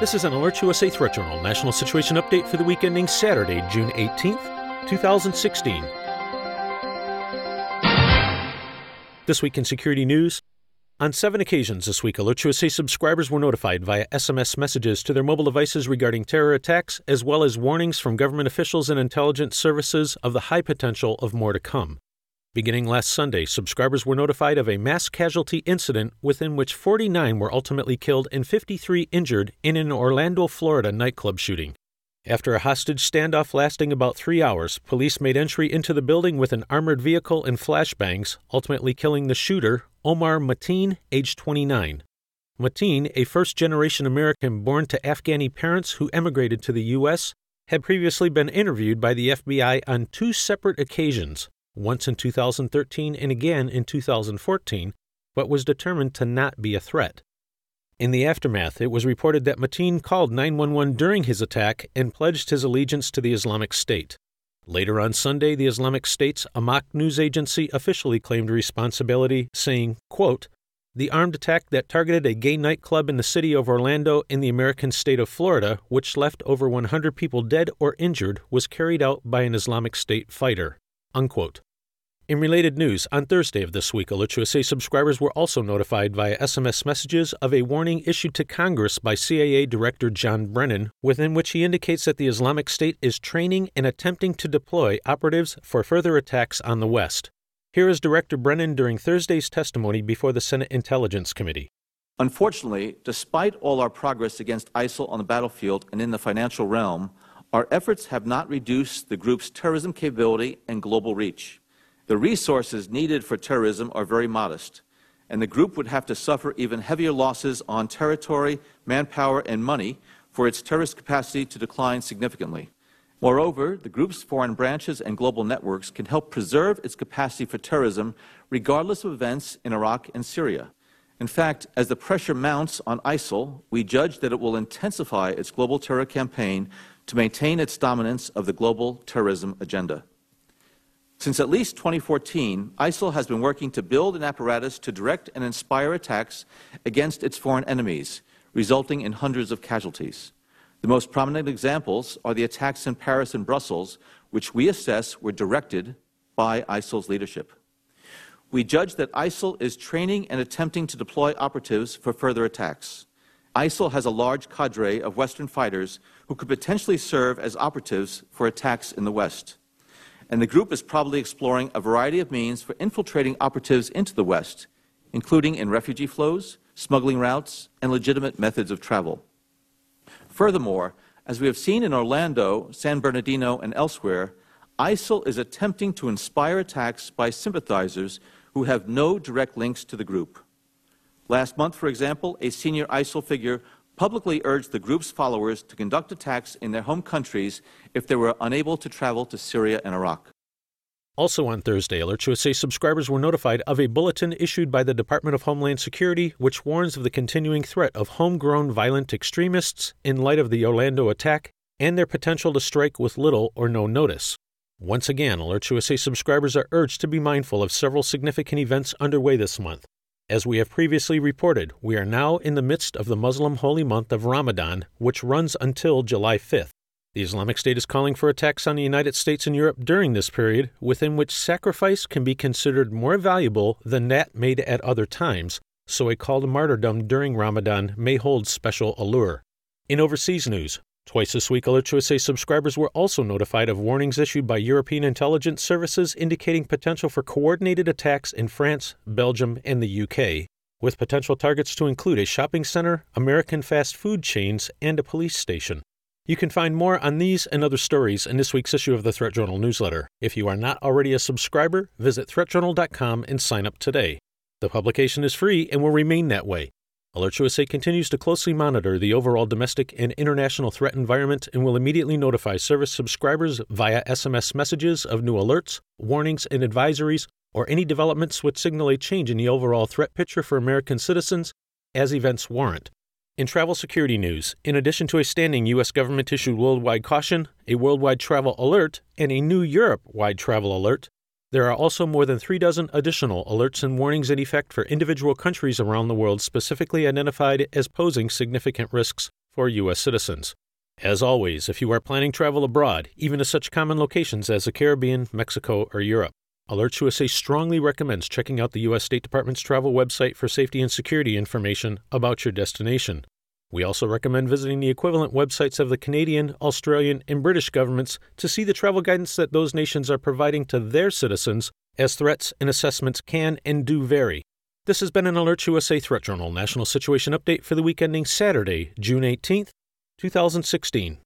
This is an Alert USA Threat Journal National Situation Update for the week ending Saturday, June 18th, 2016. This week in security news, on seven occasions this week, Alert USA subscribers were notified via SMS messages to their mobile devices regarding terror attacks, as well as warnings from government officials and intelligence services of the high potential of more to come. Beginning last Sunday, subscribers were notified of a mass casualty incident within which 49 were ultimately killed and 53 injured in an Orlando, Florida nightclub shooting. After a hostage standoff lasting about three hours, police made entry into the building with an armored vehicle and flashbangs, ultimately killing the shooter, Omar Mateen, age 29. Mateen, a first generation American born to Afghani parents who emigrated to the U.S., had previously been interviewed by the FBI on two separate occasions once in 2013 and again in 2014, but was determined to not be a threat. In the aftermath, it was reported that Mateen called 911 during his attack and pledged his allegiance to the Islamic State. Later on Sunday, the Islamic State's Amaq news agency officially claimed responsibility, saying, quote, the armed attack that targeted a gay nightclub in the city of Orlando in the American state of Florida, which left over 100 people dead or injured, was carried out by an Islamic State fighter. Unquote. In related news, on Thursday of this week, Alert subscribers were also notified via SMS messages of a warning issued to Congress by CIA Director John Brennan, within which he indicates that the Islamic State is training and attempting to deploy operatives for further attacks on the West. Here is Director Brennan during Thursday's testimony before the Senate Intelligence Committee. Unfortunately, despite all our progress against ISIL on the battlefield and in the financial realm, our efforts have not reduced the group's terrorism capability and global reach. The resources needed for terrorism are very modest, and the group would have to suffer even heavier losses on territory, manpower, and money for its terrorist capacity to decline significantly. Moreover, the group's foreign branches and global networks can help preserve its capacity for terrorism regardless of events in Iraq and Syria. In fact, as the pressure mounts on ISIL, we judge that it will intensify its global terror campaign to maintain its dominance of the global terrorism agenda. Since at least 2014, ISIL has been working to build an apparatus to direct and inspire attacks against its foreign enemies, resulting in hundreds of casualties. The most prominent examples are the attacks in Paris and Brussels, which we assess were directed by ISIL's leadership. We judge that ISIL is training and attempting to deploy operatives for further attacks. ISIL has a large cadre of Western fighters who could potentially serve as operatives for attacks in the West. And the group is probably exploring a variety of means for infiltrating operatives into the West, including in refugee flows, smuggling routes, and legitimate methods of travel. Furthermore, as we have seen in Orlando, San Bernardino, and elsewhere, ISIL is attempting to inspire attacks by sympathizers who have no direct links to the group. Last month, for example, a senior ISIL figure publicly urged the group's followers to conduct attacks in their home countries if they were unable to travel to Syria and Iraq. Also on Thursday, Alert USA subscribers were notified of a bulletin issued by the Department of Homeland Security which warns of the continuing threat of homegrown violent extremists in light of the Orlando attack and their potential to strike with little or no notice. Once again, Alert USA subscribers are urged to be mindful of several significant events underway this month. As we have previously reported, we are now in the midst of the Muslim holy month of Ramadan, which runs until July 5th. The Islamic State is calling for attacks on the United States and Europe during this period, within which sacrifice can be considered more valuable than that made at other times, so a call to martyrdom during Ramadan may hold special allure. In overseas news, Twice this week, Alert USA subscribers were also notified of warnings issued by European intelligence services indicating potential for coordinated attacks in France, Belgium, and the UK, with potential targets to include a shopping center, American fast food chains, and a police station. You can find more on these and other stories in this week's issue of the Threat Journal newsletter. If you are not already a subscriber, visit threatjournal.com and sign up today. The publication is free and will remain that way. Alert USA continues to closely monitor the overall domestic and international threat environment and will immediately notify service subscribers via SMS messages of new alerts, warnings, and advisories, or any developments which signal a change in the overall threat picture for American citizens as events warrant. In travel security news, in addition to a standing U.S. government issued worldwide caution, a worldwide travel alert, and a new Europe wide travel alert, there are also more than three dozen additional alerts and warnings in effect for individual countries around the world specifically identified as posing significant risks for U.S. citizens. As always, if you are planning travel abroad, even to such common locations as the Caribbean, Mexico, or Europe, Alerts USA strongly recommends checking out the U.S. State Department's travel website for safety and security information about your destination. We also recommend visiting the equivalent websites of the Canadian, Australian, and British governments to see the travel guidance that those nations are providing to their citizens, as threats and assessments can and do vary. This has been an Alert USA Threat Journal National Situation Update for the week ending Saturday, June 18th, 2016.